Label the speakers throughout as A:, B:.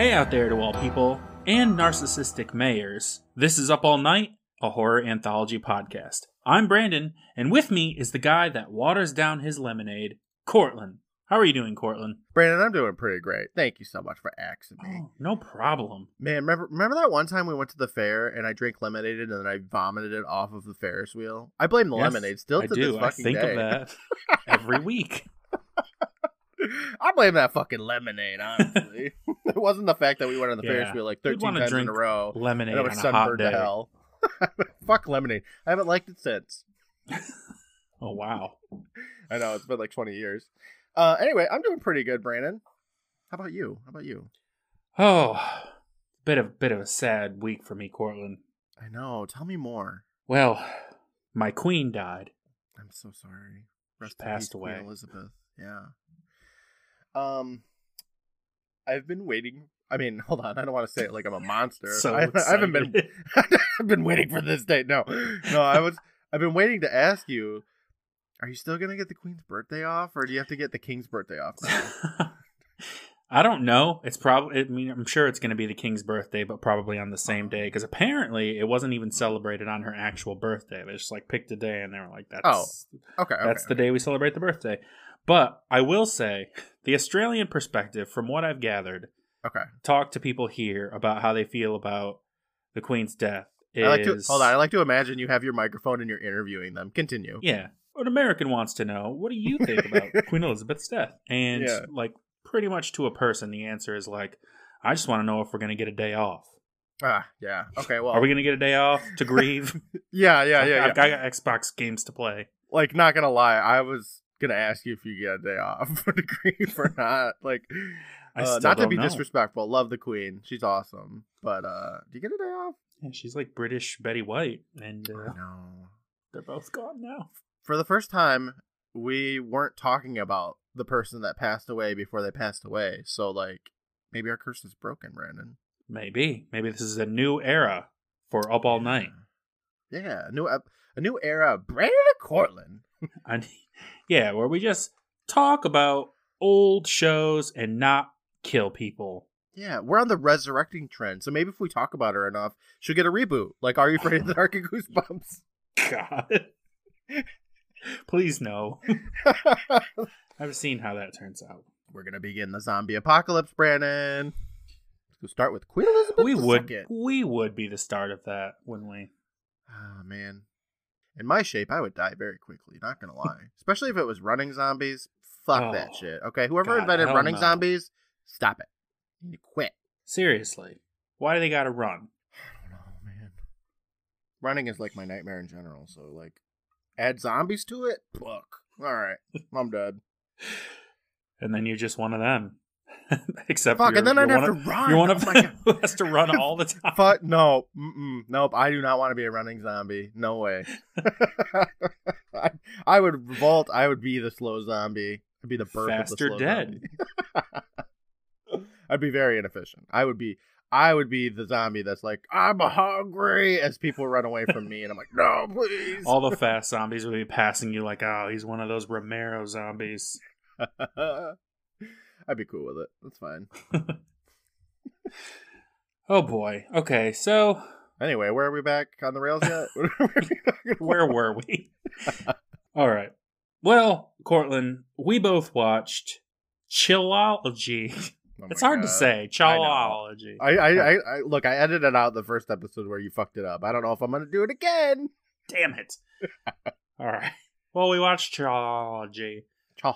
A: Hey out there to all people and narcissistic mayors. This is Up All Night, a horror anthology podcast. I'm Brandon, and with me is the guy that waters down his lemonade, Courtland. How are you doing, Courtland?
B: Brandon, I'm doing pretty great. Thank you so much for asking me.
A: Oh, no problem.
B: Man, remember remember that one time we went to the fair and I drank lemonade and then I vomited it off of the Ferris wheel? I blame the
A: Yes,
B: lemonade still
A: I
B: to
A: do.
B: this
A: I think
B: day.
A: of that every week.
B: I blame that fucking lemonade, honestly. it wasn't the fact that we went on the Ferris
A: Yeah.
B: wheel like
A: You'd
B: 13
A: wanna
B: times in a row.
A: Lemonade
B: And I
A: on
B: was
A: a hot
B: sunburned
A: day.
B: to hell. Fuck lemonade. I haven't liked it since.
A: Oh wow.
B: I know, it's been like 20 years. Uh, anyway, I'm doing pretty good, Brandon. How about you? How about you?
A: Oh, bit of bit of a sad week for me, Courtland.
B: I know. Tell me more.
A: Well, my queen died.
B: I'm so sorry. Rest in
A: passed
B: peace, Queen
A: away.
B: Elizabeth. Yeah. Um, I've been waiting. I mean, hold on. I don't want to say it like I'm a monster.
A: So
B: I, I haven't been. I've been waiting for this day. No, no. I was. I've been waiting to ask you. Are you still gonna get the Queen's birthday off, or do you have to get the King's birthday off?
A: I don't know. It's probably. I mean, I'm sure it's going to be the king's birthday, but probably on the same day because apparently it wasn't even celebrated on her actual birthday. They just like picked a day and they were like, "That's
B: Oh, okay. okay.
A: that's the day we celebrate the birthday." But I will say, the Australian perspective, from what I've gathered,
B: okay.
A: talk to people here about how they feel about the queen's death. Is,
B: I like to hold on. I like to imagine you have your microphone and you're interviewing them. Continue.
A: Yeah. An American wants to know, what do you think about Queen Elizabeth's death? And
B: Yeah.
A: like pretty much to a person, the answer is like, I just want to know if we're gonna get a day off.
B: Ah, yeah. Okay. Well,
A: Are we gonna get a day off to grieve?
B: Yeah, yeah, yeah, yeah.
A: I've got Xbox games to play.
B: like not gonna lie, I was gonna ask you if you get a day off for the queen or not. Like,
A: I
B: uh, not to be
A: know.
B: disrespectful, love the queen, she's awesome. But uh do you get a day off?
A: Yeah, she's like British Betty White, and uh,
B: No.
A: they're both gone now.
B: For the first time, we weren't talking about the person that passed away before they passed away. So like, maybe our curse is broken, Brandon.
A: Maybe, maybe this is a new era for Up All Night.
B: Yeah, a new a new era. Brandon and Courtland.
A: And yeah, where we just talk about old shows and not kill people.
B: Yeah, we're on the resurrecting trend. So maybe if we talk about her enough, she'll get a reboot. Like, are you afraid of the dark and goosebumps?
A: God. Please no. I've seen how that turns out.
B: We're gonna begin the zombie apocalypse, Brandon. Let's start with Queen Elizabeth.
A: We would
B: Second.
A: we would be the start of that, wouldn't we?
B: Ah man, in my shape, I would die very quickly. Not gonna lie, especially if it was running zombies. Fuck
A: Oh,
B: that shit. Okay, whoever
A: God,
B: invented running zombies, stop it. You quit.
A: Seriously. Why do they gotta run?
B: I don't know, man. Running is like my nightmare in general. So like, add zombies to it. Fuck. All right, I'm dead.
A: And then you're just one of them. Except
B: Fuck, and then I'd have to
A: of-
B: run.
A: You're one
B: Oh
A: of them who has to run all the time.
B: Fuck no, Mm-mm. nope. I do not want to be a running zombie. No way. I, I would revolt. I would be the slow zombie. I'd be the birth
A: Faster
B: of the slow
A: dead.
B: I'd be very inefficient. I would be. I would be the zombie that's like, I'm hungry, as people run away from me, and I'm like, no, please.
A: All the fast zombies will be passing you like, oh, he's one of those Romero zombies.
B: I'd be cool with it. That's fine.
A: Oh boy. Okay, so
B: Anyway, where are we back on the rails yet?
A: where were we? All right. Well, Courtland, we both watched Chillology.
B: Oh
A: it's hard to say. Chillology.
B: I, I, I, I look. I edited out the first episode where you fucked it up. I don't know if I'm gonna do it again.
A: Damn it. All right. Well, we watched Chillology.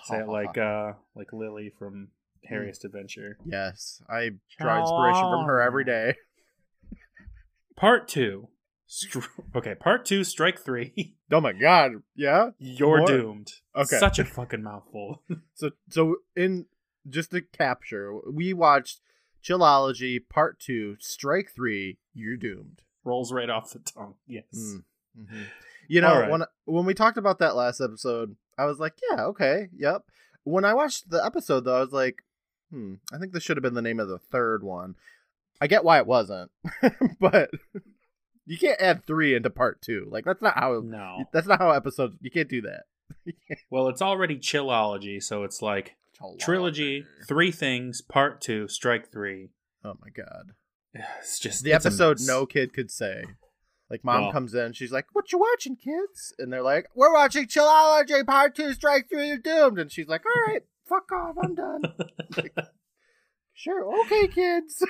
A: Say it like uh like Lily from Hairiest Adventure.
B: yes, I draw inspiration from her every day.
A: Part two. Str- okay, part two, strike three.
B: Oh my god, yeah.
A: You're
B: More?
A: doomed.
B: Okay.
A: Such a fucking mouthful.
B: So, so in just to capture, we watched Chillology Part Two, Strike Three. You're doomed.
A: Rolls right off the tongue. Yes.
B: Mm. Mhm. You know,
A: All right.
B: when when we talked about that last episode, I was like, yeah, okay, yep. When I watched the episode, though, I was like, hmm, I think this should have been the name of the third one. I get why it wasn't, but you can't add three into part two. Like that's not how
A: No.
B: that's not how episodes. You can't do that.
A: Well, it's already Chillology, so it's like trilogy, three things, part two, strike three.
B: Oh my god.
A: It's just
B: The
A: it's
B: episode no kid could say. Like mom
A: Well-
B: comes in, she's like, "What you watching, kids?" And they're like, "We're watching Chillology Part Two: Strike Three: You're Doomed." And she's like, "All right, fuck off, I'm done." Like, sure, okay, kids.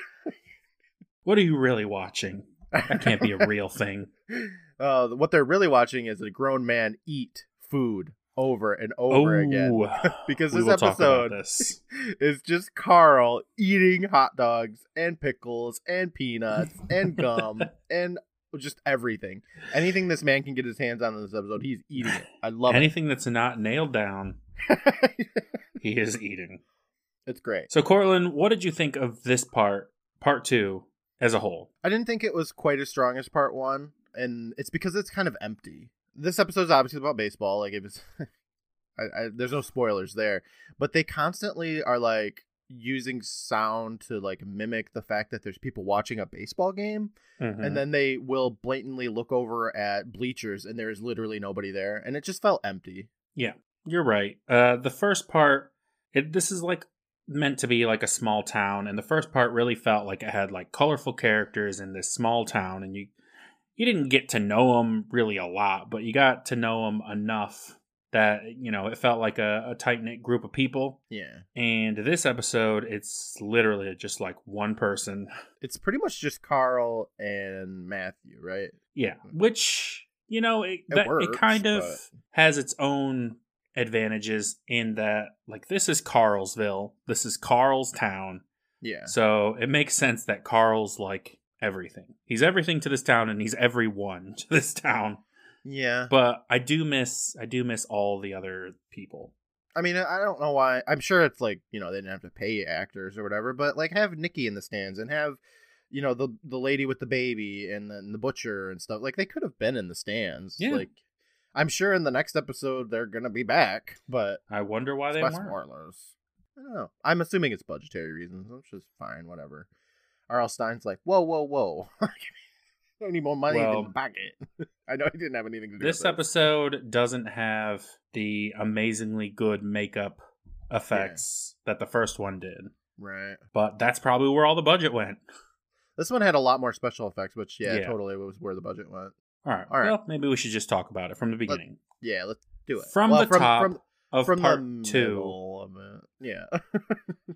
A: What are you really watching? That can't be a real thing.
B: Uh, what they're really watching is a grown man eat food over and over again. Because this
A: will talk about
B: episode
A: this.
B: is just Carl eating hot dogs and pickles and peanuts and gum and just everything. Anything this man can get his hands on in this episode, he's eating it. I love
A: Anything that's not nailed down, he is eating.
B: it's great.
A: So, Courtland, what did you think of this part, part two, as a whole?
B: I didn't think it was quite as strong as part one, and it's because it's kind of empty. This episode is obviously about baseball. Like it was, I, I, there's no spoilers there, but they constantly are like using sound to like mimic the fact that there's people watching a baseball game,
A: Mhm.
B: and then they will blatantly look over at bleachers, and there is literally nobody there, and it just felt empty. Yeah.
A: You're right. Uh, the first part, it, this is like meant to be like a small town, and the first part really felt like it had like colorful characters in this small town, and you you didn't get to know them really a lot, but you got to know them enough that you know it felt like a, a tight knit group of people.
B: Yeah,
A: And this episode, it's literally just like one person.
B: it's pretty much just Carl and Matthew, right?
A: Yeah, which you know it
B: It
A: that,
B: works,
A: it kind of
B: but-
A: has its own advantages in that like this is Carlsville, this is Carl's town,
B: Yeah,
A: so it makes sense that Carl's like everything. He's everything to this town, and he's everyone to this town.
B: Yeah.
A: But I do miss I do miss all the other people.
B: I mean, I don't know why. I'm sure it's like you know they didn't have to pay actors or whatever, but like have Nikki in the stands and have you know the the lady with the baby and then the butcher and stuff. Like they could have been in the stands.
A: Yeah.
B: Like I'm sure in the next episode they're gonna be back, but
A: I wonder why they weren't.
B: I don't know. I'm assuming it's budgetary reasons, which is fine. Whatever. R.L. Stine's like, whoa, whoa, whoa. I need more money
A: Well,
B: in the pocket. I know he didn't have anything to do
A: This
B: with it.
A: episode doesn't have the amazingly good makeup effects that the first one did.
B: Right.
A: But that's probably where all the budget went.
B: This one had a lot more special effects, which yeah,
A: Yeah.
B: totally was where the budget went.
A: All right.
B: All right.
A: Well, maybe we should just talk about it from the beginning.
B: Yeah, let's do it.
A: From
B: Well,
A: the top
B: from,
A: of
B: from
A: part
B: the
A: two.
B: of it. Yeah.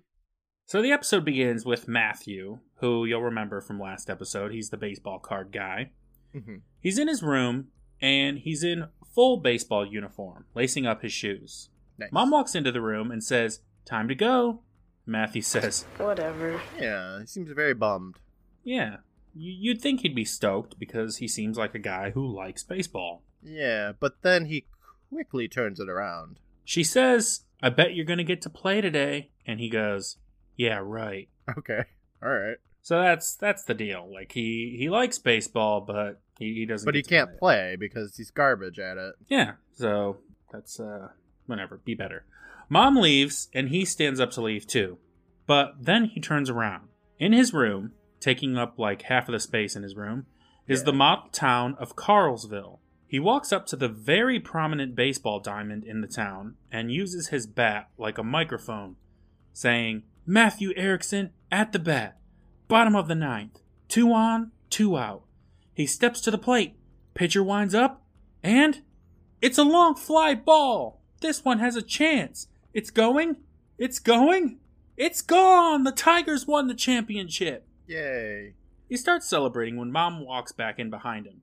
A: So the episode begins with Matthew, who you'll remember from last episode. He's the baseball card guy.
B: Mhm.
A: He's in his room and he's in full baseball uniform, lacing up his shoes.
B: Nice.
A: Mom walks into the room and says, Time to go. Matthew says,
C: Whatever.
B: Yeah, he seems very bummed.
A: Yeah. You'd think he'd be stoked because he seems like a guy who likes baseball.
B: Yeah, but then he quickly turns it around.
A: She says, I bet you're going to get to play today. And he goes, Yeah, right.
B: Okay. All right.
A: So that's that's the deal. Like he he likes baseball, but he, he doesn't.
B: But he can't
A: play.
B: play because he's garbage at it.
A: Yeah. So that's uh whatever. Be better. Mom leaves and he stands up to leave too. But then he turns around. In his room, taking up like half of the space in his room, is
B: Yeah.
A: the model town of Carlsville. He walks up to the very prominent baseball diamond in the town and uses his bat like a microphone, saying, Matthew Erickson at the bat, bottom of the ninth, two on, two out. He steps to the plate, pitcher winds up, and it's a long fly ball. This one has a chance. It's going. It's going. It's gone. The Tigers won the championship.
B: Yay.
A: He starts celebrating when Mom walks back in behind him.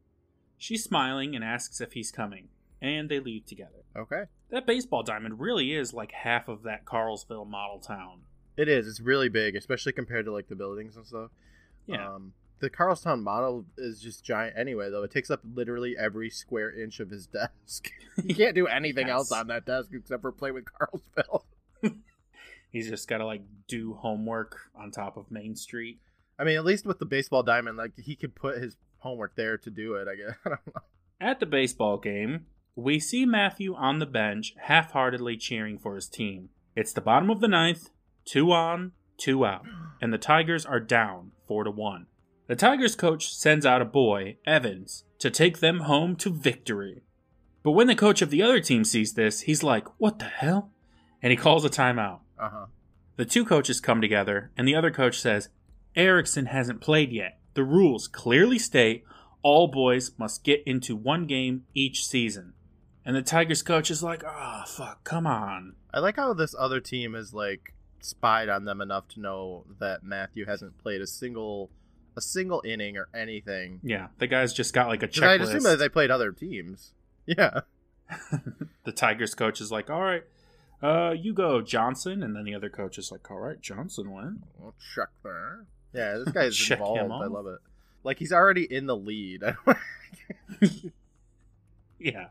A: She's smiling and asks if he's coming, and they leave together.
B: Okay.
A: That baseball diamond really is like half of that Carlsville model town.
B: It is. It's really big, especially compared to like the buildings and stuff.
A: Yeah.
B: Um, the Carlstown model is just giant anyway, though. It takes up literally every square inch of his desk. you can't do anything else on that desk except for play with Carlsville.
A: He's just got to like do homework on top of Main Street.
B: I mean, at least with the baseball diamond, like he could put his homework there to do it. I guess. I don't know.
A: At the baseball game, we see Matthew on the bench half heartedly cheering for his team. It's the bottom of the ninth, two on, two out, and the Tigers are down four to one. The Tigers coach sends out a boy, Evans, to take them home to victory. But when the coach of the other team sees this, he's like, What the hell? And he calls a timeout.
B: Uh huh.
A: The two coaches come together, and the other coach says, Erickson hasn't played yet. The rules clearly state all boys must get into one game each season. And the Tigers coach is like, oh, fuck, come on.
B: I like how this other team is like spied on them enough to know that Matthew hasn't played a single a single inning or anything.
A: Yeah, the guy's just got like a
B: 'Cause I'd assume that they played other teams. Yeah.
A: the Tigers coach is like, all right, uh, you go, Johnson. And then the other coach is like, all right, Johnson went.
B: Well, check there. Yeah, this guy's
A: Check
B: involved. I love it. Like he's already in the lead.
A: Yeah.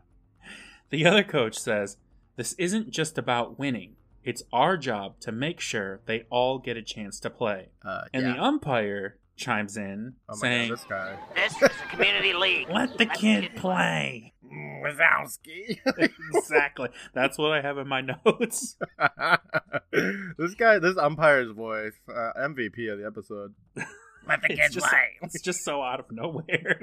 A: The other coach says, this isn't just about winning. It's our job to make sure they all get a chance to play.
B: uh,
A: And
B: yeah.
A: the umpire chimes in,
B: oh my
A: saying,
B: god, this guy.
C: This is a community league.
A: let the kid play.
B: Mm, Wazowski.
A: exactly. That's what I have in my notes.
B: this guy, this umpire's voice, uh, MVP of the episode.
C: Let the kid
A: just,
C: play.
A: it's just so out of nowhere.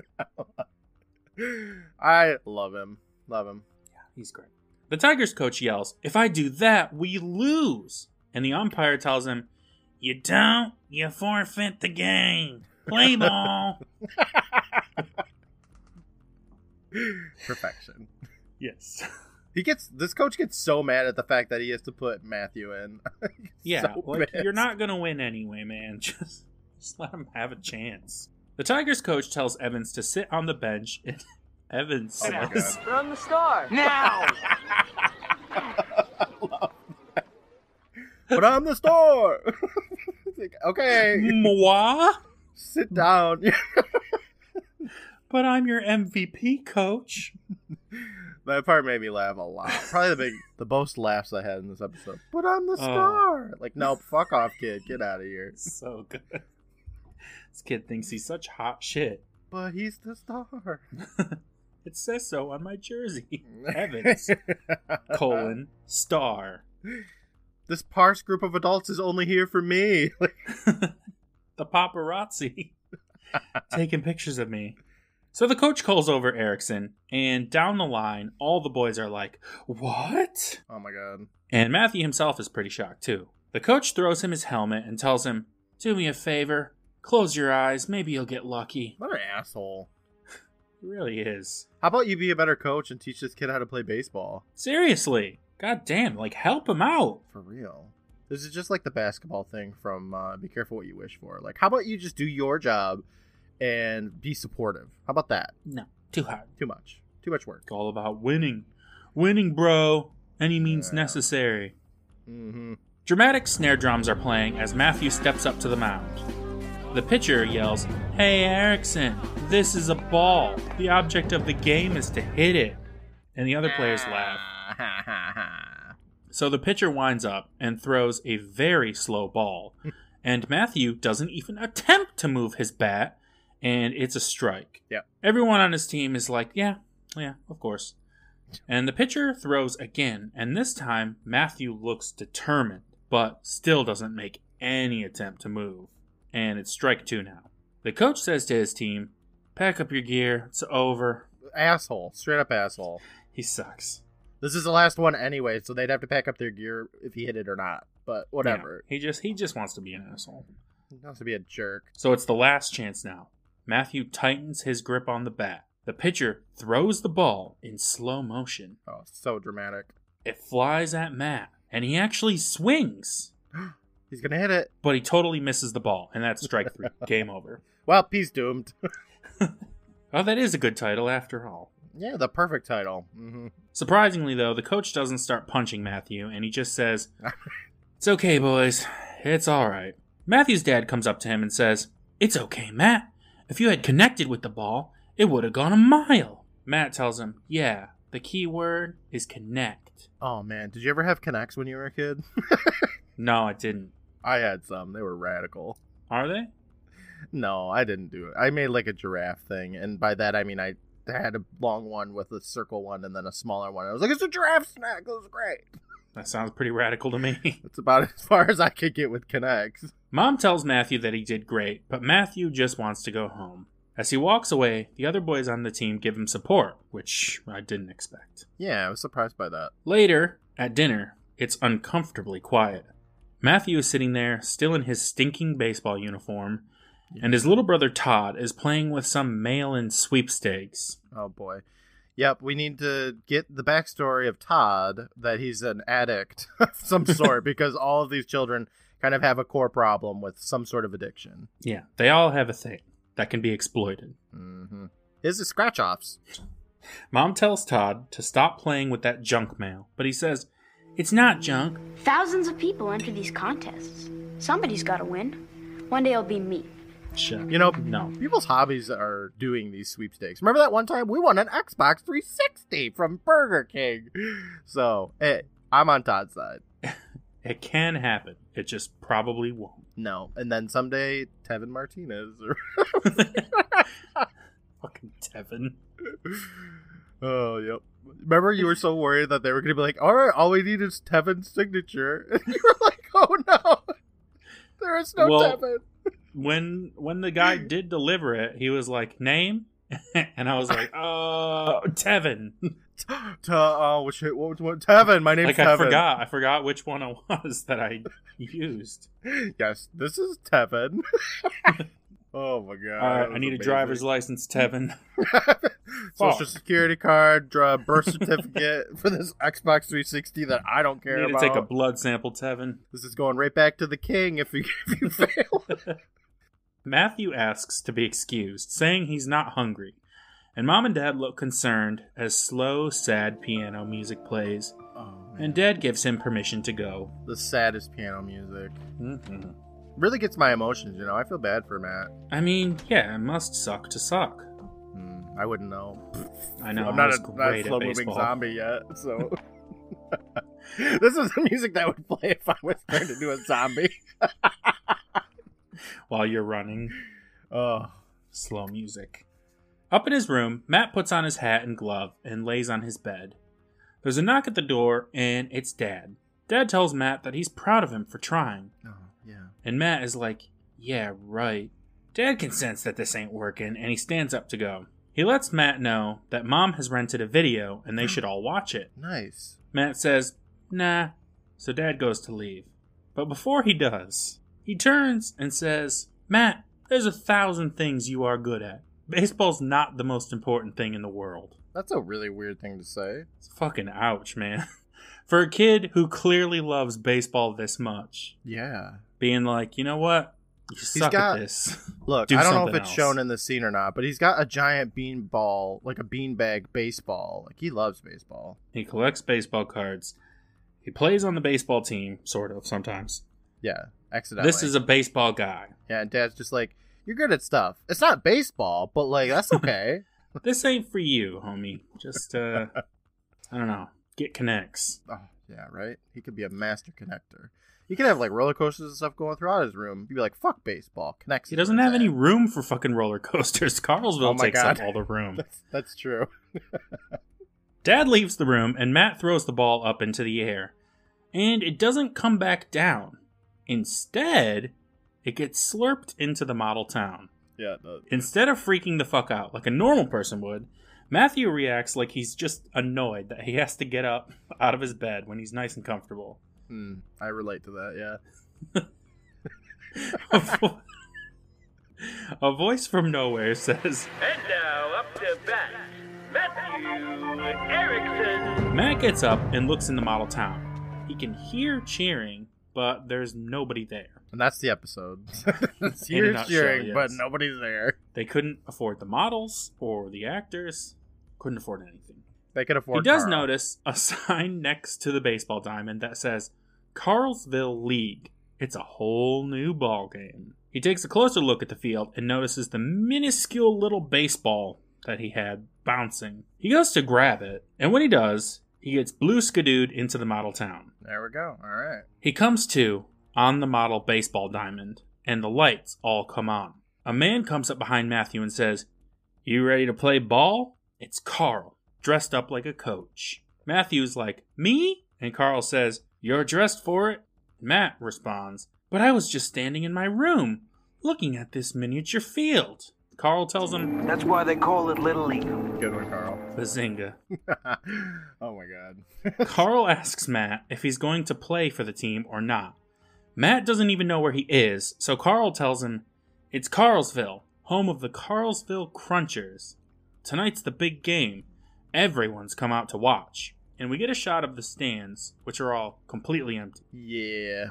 B: I love him. Love him.
A: Yeah, he's great. The Tigers coach yells, If I do that, we lose. And the umpire tells him, You don't, you forfeit the game. Play ball.
B: Perfection.
A: yes.
B: He gets this coach gets so mad at the fact that he has to put Matthew in.
A: Yeah,
B: so
A: like, you're not going to win anyway, man. Just, just let him have a chance. The Tigers coach tells Evans to sit on the bench, and Evans
B: Oh my
A: says,
B: God.
C: Run the star. Now.
B: But I'm the star. Like, okay,
A: Moi?
B: sit down.
A: But I'm your MVP coach.
B: that part made me laugh a lot. Probably the big, the most laughs I had in this episode. But I'm the
A: Oh.
B: star. Like, no, fuck off, kid. Get out of here.
A: So good. This kid thinks he's such hot shit.
B: But he's the star.
A: It says so on my jersey. Evans, colon, star.
B: This parse group of adults is only here for me.
A: the paparazzi taking pictures of me. So the coach calls over Erickson, and down the line, all the boys are like, What?
B: oh my god.
A: And Matthew himself is pretty shocked too. The coach throws him his helmet and tells him, Do me a favor, close your eyes, maybe you'll get lucky.
B: What an asshole.
A: He really is.
B: How about you be a better coach and teach this kid how to play baseball?
A: Seriously. God damn, like help him out.
B: For real. This is just like the basketball thing from uh, Be Careful What You Wish For. Like, how about you just do your job and be supportive? How about that?
A: No, too hard.
B: Too much. Too much work.
A: It's all about winning. Winning, bro. Any means
B: Yeah.
A: necessary.
B: Mm-hmm.
A: Dramatic snare drums are playing as Matthew steps up to the mound. The pitcher yells, Hey Erickson, this is a ball. The object of the game is to hit it. And the other players laugh. So the pitcher winds up and throws a very slow ball. and Matthew doesn't even attempt to move his bat, and it's a strike.
B: Yeah.
A: Everyone on his team is like, Yeah, yeah, of course. And the pitcher throws again, and this time Matthew looks determined, but still doesn't make any attempt to move. And it's strike two now. The coach says to his team, Pack up your gear, it's over.
B: asshole. Straight up asshole.
A: He sucks.
B: This is the last one anyway, so they'd have to pack up their gear if he hit it or not. But whatever.
A: Yeah, he just he just wants to be an asshole.
B: He wants to be a jerk.
A: So it's the last chance now. Matthew tightens his grip on the bat. The pitcher throws the ball in slow motion.
B: Oh, so dramatic.
A: It flies at Matt, and he actually swings,
B: He's gonna hit it.
A: but he totally misses the ball, and that's strike three. Game over.
B: Well, he's doomed.
A: Oh, that is a good title after all.
B: yeah, the perfect title. hmm
A: Surprisingly, though, the coach doesn't start punching Matthew, and he just says, It's okay, boys. It's all right. Matthew's dad comes up to him and says, It's okay, Matt. If you had connected with the ball, it would have gone a mile. Matt tells him, Yeah, the key word is connect.
B: Oh man, did you ever have K'NEX when you were a kid?
A: No, I didn't.
B: I had some. They were radical.
A: Are they?
B: No, I didn't do it. I made like a giraffe thing, and by that I mean I had a long one with a circle one and then a smaller one. I was like, it's a giraffe snack. It was great.
A: That sounds pretty radical to me.
B: That's about as far as I could get with K'NEX.
A: Mom tells Matthew that he did great, but Matthew just wants to go home. As he walks away, the other boys on the team give him support, which I didn't expect.
B: Yeah, I was surprised by that.
A: Later, at dinner, it's uncomfortably quiet. Matthew is sitting there, still in his stinking baseball uniform, and his little brother Todd is playing with some mail in sweepstakes.
B: Oh boy. Yep, we need to get the backstory of Todd that he's an addict of some sort because all of these children kind of have a core problem with some sort of addiction.
A: Yeah, they all have a thing that can be exploited.
B: Mm-hmm. His is scratch offs.
A: Mom tells Todd to stop playing with that junk mail, but he says, It's not junk.
D: Thousands of people enter these contests. Somebody's got to win. One day it'll be me.
A: Shut
B: You know,
A: no.
B: people's hobbies are doing these sweepstakes. Remember that one time we won an Xbox 360 from Burger King? So, hey, I'm on Todd's side.
A: It can happen. It just probably won't.
B: No. And then someday, Tevin Martinez. Or...
A: Fucking Tevin.
B: Oh, yep. Remember you were so worried that they were going to be like, all right, all we need is Tevin's signature. And you were like, oh no, there is no
A: Well-
B: Tevin.
A: When when the guy did deliver it, he was like, Name? and I was like, Uh Tevin.
B: Te- uh, which, what, what, Tevin, my name's
A: like
B: Tevin.
A: I forgot. I forgot which one it was that I used.
B: Yes, this is Tevin. Oh my god.
A: All right, I
B: was
A: need a driver's license, Tevin.
B: social security card, dra- birth certificate for this Xbox 360 that I don't care
A: need to take a blood sample, Tevin.
B: This is going right back to the king if you if you fail.
A: Matthew asks to be excused, saying he's not hungry. And mom and dad look concerned as slow, sad piano music plays,
B: oh,
A: and dad gives him permission to go.
B: the saddest piano music
A: hmm
B: really gets my emotions. You know, I feel bad for Matt.
A: I mean, yeah, it must suck to suck.
B: Hmm, I wouldn't know.
A: I know.
B: I'm not a, not a slow moving zombie yet, so. this is the music that would play if I was turned into a zombie.
A: While you're running,
B: Oh,
A: slow music. Up in his room, Matt puts on his hat and glove and lays on his bed. There's a knock at the door, and it's Dad. Dad tells Matt that he's proud of him for trying,
B: oh.
A: And Matt is like, Yeah, right. Dad can sense that this ain't working, and he stands up to go. He lets Matt know that Mom has rented a video and they should all watch it.
B: Nice.
A: Matt says, Nah. So Dad goes to leave. But before he does, he turns and says, Matt, there's a thousand things you are good at. Baseball's not the most important thing in the world.
B: That's a really weird thing to say.
A: It's fucking ouch, man. For a kid who clearly loves baseball this much,
B: Yeah.
A: Being like, you know what? You suck
B: got-
A: at this.
B: Look,
A: Do
B: I don't know if it's
A: else.
B: shown in the scene or not, but he's got a giant bean ball, like a beanbag baseball. Like he loves baseball.
A: he collects baseball cards. He plays on the baseball team, sort of, sometimes.
B: Yeah, accidentally.
A: This is a baseball guy.
B: yeah. And Dad's just like, "You're good at stuff. It's not baseball, but like that's okay."
A: This ain't for you, homie. Just, uh, I don't know. Get K'NEX.
B: oh, yeah, right. He could be a master connector. He could have like roller coasters and stuff going throughout his room. He'd be like, "Fuck baseball." K'NEX.
A: He doesn't have any room for fucking roller coasters. Carlsville
B: Oh
A: takes
B: God.
A: up all the room.
B: That's, that's true.
A: Dad leaves the room, and Matt throws the ball up into the air. And it doesn't come back down. Instead, it gets slurped into the model town.
B: Yeah. No,
A: Instead of freaking the fuck out like a normal person would, Matthew reacts like he's just annoyed that he has to get up out of his bed when he's nice and comfortable.
B: Hmm, I relate to that. Yeah.
A: A, vo- a voice from nowhere says,
C: And now up to bat, Matthew Erickson.
A: Matt gets up and looks in the model town. He can hear cheering, but there's nobody there.
B: And that's the episode. It's
A: In a
B: You're
A: nutshell,
B: cheering, but nobody's there.
A: They couldn't afford the models or the actors, couldn't afford anything.
B: They could afford.
A: He does
B: Carl.
A: notice a sign next to the baseball diamond that says Carlsville League. It's a whole new ball game. He takes a closer look at the field and notices the minuscule little baseball that he had bouncing. He goes to grab it, and when he does, he gets blue skidooed into the model town.
B: There we go. All right.
A: He comes to on the model baseball diamond, and the lights all come on. A man comes up behind Matthew and says, You ready to play ball? It's Carl, dressed up like a coach. Matthew's like, Me? And Carl says, You're dressed for it? Matt responds, But I was just standing in my room, looking at this miniature field. Carl tells him,
C: That's why they call it Little League.
B: Good one, Carl.
A: Bazinga.
B: oh my god.
A: Carl asks Matt if he's going to play for the team or not. Matt doesn't even know where he is, so Carl tells him it's Carlsville, home of the Carlsville Crunchers. Tonight's the big game. Everyone's come out to watch. And we get a shot of the stands, which are all completely empty.
B: Yeah.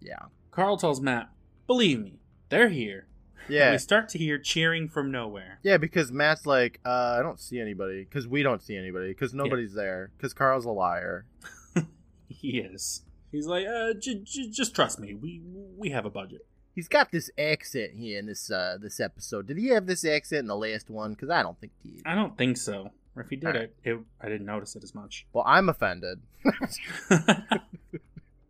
B: Yeah.
A: Carl tells Matt, Believe me, they're here. And
B: Yeah.
A: we start to hear cheering from nowhere.
B: Yeah, because Matt's like, uh, I don't see anybody. Because we don't see anybody. Because nobody's there. Because Carl's a liar.
A: He is. He's like, uh, j- j- just trust me. We we have a budget.
B: He's got this accent here in this uh this episode. Did he have this accent in the last one? Because I don't think he. did.
A: I don't think so. Or if he did
B: Alright.
A: it, it, I didn't notice it as much.
B: Well, I'm offended.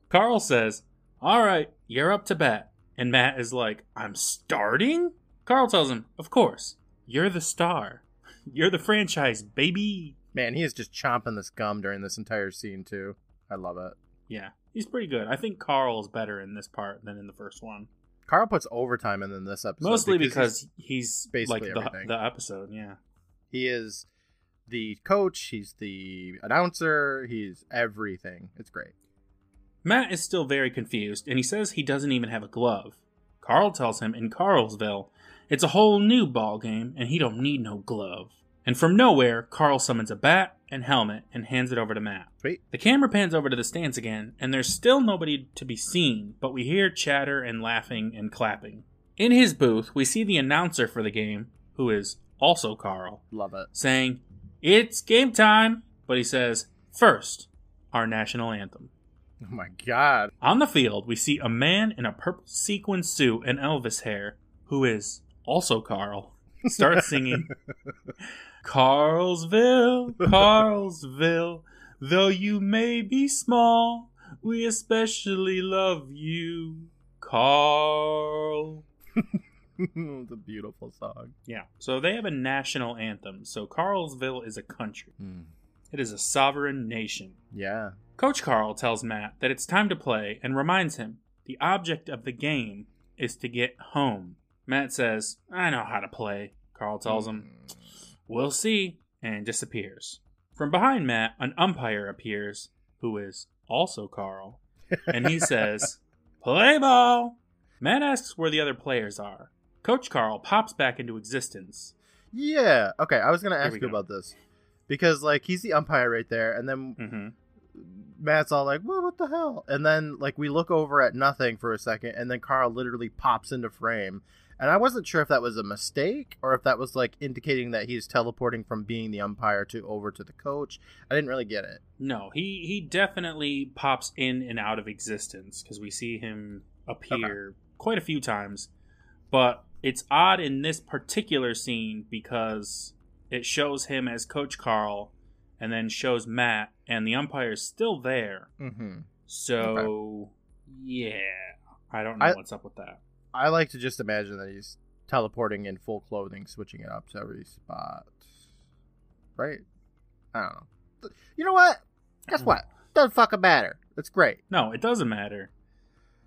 A: Carl says, All right, you're up to bat. And Matt is like, I'm starting? Carl tells him, Of course. You're the star. You're the franchise, baby.
B: Man, he is just chomping this gum during this entire scene too. I love it.
A: Yeah, he's pretty good. I think Carl's better in this part than in the first one.
B: Carl puts overtime in in this episode.
A: Mostly
B: he's-
A: because he's,
B: basically
A: like the, the episode, yeah.
B: he is the coach. He's the announcer. He's everything. It's great.
A: Matt is still very confused, and he says he doesn't even have a glove. Carl tells him in Carlsville, it's a whole new ball game, and he don't need no glove. And from nowhere, Carl summons a bat and helmet and hands it over to Matt.
B: Sweet.
A: The camera pans over to the stands again, and there's still nobody to be seen, but we hear chatter and laughing and clapping. In his booth, we see the announcer for the game, who is also Carl,
B: Love it.
A: saying, It's game time! But he says, First, our national anthem.
B: Oh my god.
A: On the field, we see a man in a purple sequin suit and Elvis hair, who is also Carl, start singing Carlsville, Carlsville, though you may be small, we especially love you, Carl.
B: it's a beautiful song.
A: Yeah, so they have a national anthem, so Carlsville is a country. Hmm. It is a sovereign nation.
B: Yeah.
A: Coach Carl tells Matt that it's time to play and reminds him the object of the game is to get home. Matt says, I know how to play. Carl tells him, hmm. We'll see, and disappears. From behind Matt, an umpire appears, who is also Carl, and he says, Play ball! Matt asks where the other players are. Coach Carl pops back into existence.
B: Yeah. Okay, I was gonna ask you
A: go.
B: about this because like he's the umpire right there, and then
A: hmm
B: Matt's all like, "Well, what the hell?" And then like we look over at nothing for a second, and then Carl literally pops into frame. And I wasn't sure if that was a mistake or if that was like indicating that he's teleporting from being the umpire to over to the coach. I didn't really get it.
A: No, he he definitely pops in and out of existence because we see him appear quite a few times. But it's odd in this particular scene because it shows him as Coach Carl and then shows Matt and the umpire is still there.
B: Mm-hmm.
A: So yeah, I don't know
B: I-
A: what's up with that.
B: I like to just imagine that he's teleporting in full clothing, switching it up to every spot. Right? I don't know. You know what? Guess what? Doesn't fucking matter. It's great.
A: No, it doesn't matter.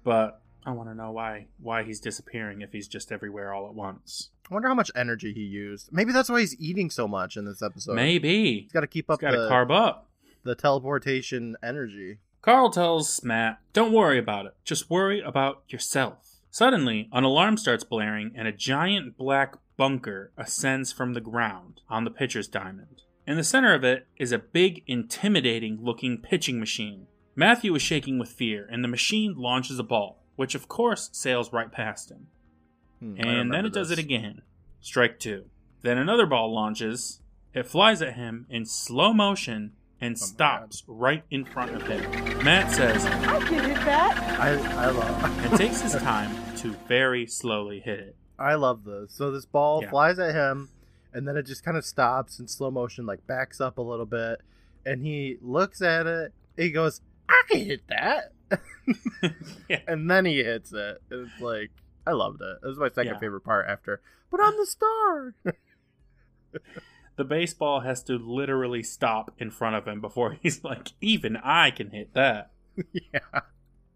A: But I want to know why why he's disappearing if he's just everywhere all at once.
B: I wonder how much energy he used. Maybe that's why he's eating so much in this episode.
A: Maybe
B: He's got to keep up
A: got to carb up.
B: the teleportation energy.
A: Carl tells Matt, Don't worry about it. Just worry about yourself. Suddenly, an alarm starts blaring and a giant black bunker ascends from the ground on the pitcher's diamond. In the center of it is a big, intimidating looking pitching machine. Matthew is shaking with fear, and the machine launches a ball, which of course sails right past him.
B: Hmm,
A: And then
B: remember
A: it does it again. Strike two. Then another ball launches. It flies at him in slow motion and
B: Oh my
A: stops right in front of him. Matt says,
E: I can hit that.
B: I, I love
A: and takes his time to very slowly hit it.
B: I love this. So this ball
A: Yeah.
B: flies at him, and then it just kind of stops in slow motion, like backs up a little bit, and he looks at it. He goes, "I can hit that,"
A: Yeah.
B: and then he hits it. It's like I loved it. This is my second
A: Yeah.
B: favorite part after. But I'm the star.
A: The baseball has to literally stop in front of him before he's like, even I can hit that.
B: yeah.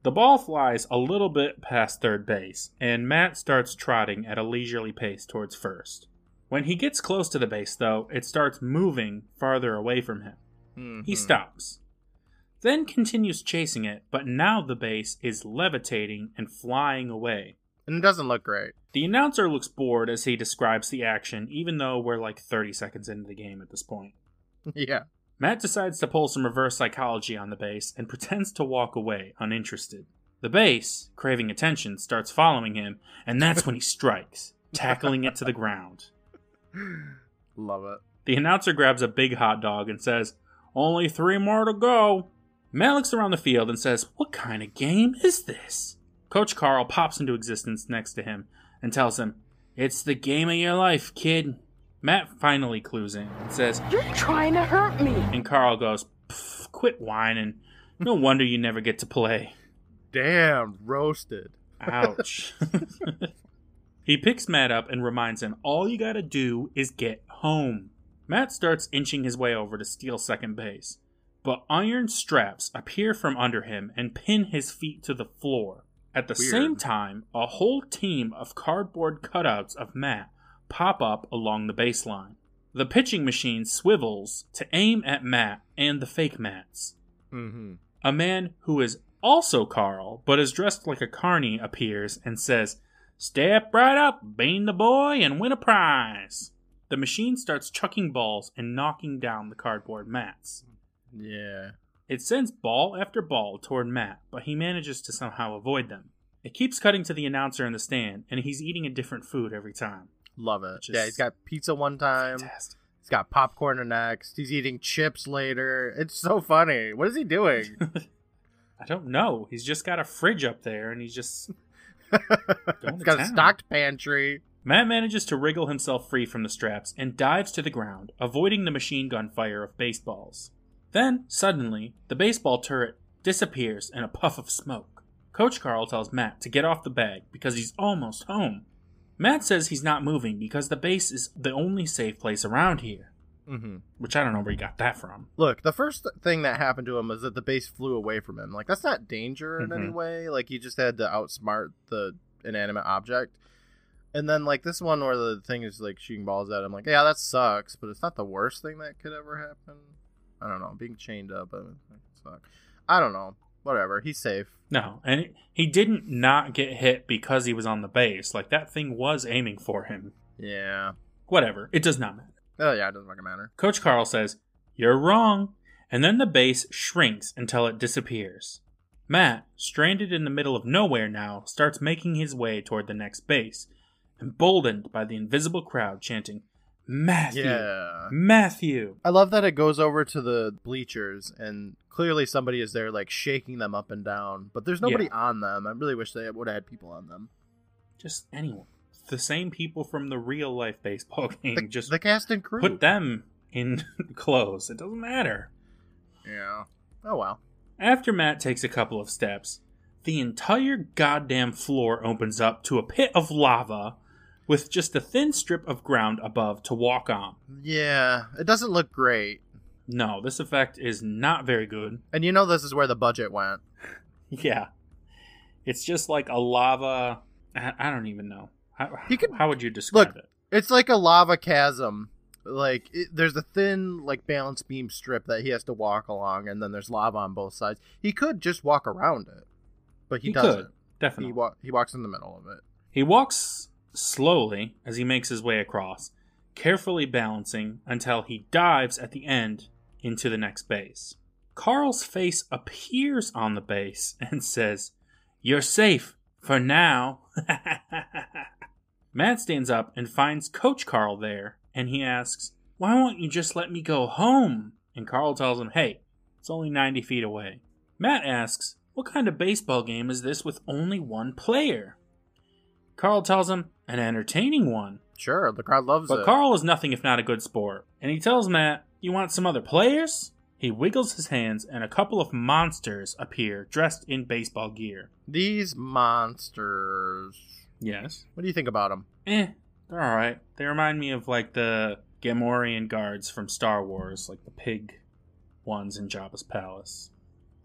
A: The ball flies a little bit past third base, and Matt starts trotting at a leisurely pace towards first. When he gets close to the base, though, it starts moving farther away from him. He
B: Mhm.
A: stops. Then continues chasing it, but now the base is levitating and flying away.
B: And it doesn't look great.
A: The announcer looks bored as he describes the action, even though we're like 30 seconds into the game at this point.
B: yeah.
A: Matt decides to pull some reverse psychology on the base and pretends to walk away, uninterested. The base, craving attention, starts following him, and that's when he strikes, tackling it to the ground.
B: Love it.
A: The announcer grabs a big hot dog and says, Only three more to go. Matt looks around the field and says, What kind of game is this? Coach Carl pops into existence next to him and tells him, It's the game of your life, kid. Matt finally clues in and says,
E: You're trying to hurt me.
A: and Carl goes, "Pff, Quit whining. No wonder you never get to play.
B: Damn, roasted.
A: Ouch. he picks Matt up and reminds him all you gotta do is get home. Matt starts inching his way over to steal second base, but iron straps appear from under him and pin his feet to the floor. At the
B: Weird.
A: same time, a whole team of cardboard cutouts of Matt pop up along the baseline. The pitching machine swivels to aim at Matt and the fake Mats.
B: Mm-hmm.
A: A man who is also Carl, but is dressed like a carny, appears and says, Step right up, bean the boy, and win a prize. The machine starts chucking balls and knocking down the cardboard mats.
B: Yeah.
A: It sends ball after ball toward Matt, but he manages to somehow avoid them. It keeps cutting to the announcer in the stand, and he's eating a different food every time.
B: Love it.
A: Just-
B: Yeah, he's got pizza one time.
A: Fantastic.
B: He's got popcorn the next. He's eating chips later. It's so funny. What is he doing?
A: I don't know. He's just got a fridge up there, and he's just Going
B: he's got a stocked pantry.
A: Matt manages to wriggle himself free from the straps and dives to the ground, avoiding the machine gun fire of baseballs. Then, suddenly, the baseball turret disappears in a puff of smoke. Coach Carl tells Matt to get off the bag because he's almost home. Matt says he's not moving because the base is the only safe place around here,
B: Mm-hmm.
A: which I don't know where he got that from.
B: Look, the first thing that happened to him was that the base flew away from him. Like that's not danger in any
A: Mhm.
B: way. Like he just had to outsmart the inanimate object. And then like this one where the thing is like shooting balls at him. Like yeah, that sucks, but it's not the worst thing that could ever happen. I don't know. Being chained up, uh, suck. I don't know. Whatever. He's safe.
A: No, and he didn't not get hit because he was on the base. Like, that thing was aiming for him.
B: Yeah.
A: Whatever, it does not matter.
B: Oh yeah, it doesn't fucking matter.
A: Coach Carl says, You're wrong. And then the base shrinks until it disappears. Matt, stranded in the middle of nowhere now, starts making his way toward the next base, emboldened by the invisible crowd chanting, Matthew!
B: Yeah.
A: Matthew!
B: I love that it goes over to the bleachers and clearly somebody is there like shaking them up and down, but there's nobody
A: Yeah.
B: on them. I really wish they would have had people on them.
A: Just anyone. The same people from the real life baseball game.
B: The,
A: just
B: the cast and crew.
A: put them in clothes. It doesn't matter.
B: Yeah. Oh well.
A: After Matt takes a couple of steps, the entire goddamn floor opens up to a pit of lava with just a thin strip of ground above to walk on.
B: Yeah, it doesn't look great.
A: No, this effect is not very good.
B: And you know this is where the budget went.
A: Yeah. It's just like a lava. I, I don't even know. How,
B: You could-
A: how would you describe
B: Look,
A: it?
B: It's like a lava chasm. Like it, there's a thin like balance beam strip that he has to walk along and then there's lava on both sides. He could just walk around it. But he,
A: He
B: doesn't.
A: could, Definitely.
B: He wa- he walks in the middle of it.
A: He walks slowly as he makes his way across, carefully balancing until he dives at the end into the next base. Carl's face appears on the base and says, You're safe for now. Matt stands up and finds Coach Carl there, and he asks, Why won't you just let me go home? And Carl tells him, Hey, it's only 90 feet away. Matt asks, What kind of baseball game is this with only one player? Carl tells him, An entertaining one.
B: Sure, the crowd loves
A: But
B: it.
A: But Carl is nothing if not a good sport, and he tells Matt, You want some other players? He wiggles his hands, and a couple of monsters appear dressed in baseball gear.
B: These monsters.
A: Yes.
B: What do you think about them?
A: Eh, they're alright. They remind me of like the Gamorrean guards from Star Wars, like the pig ones in Jabba's palace.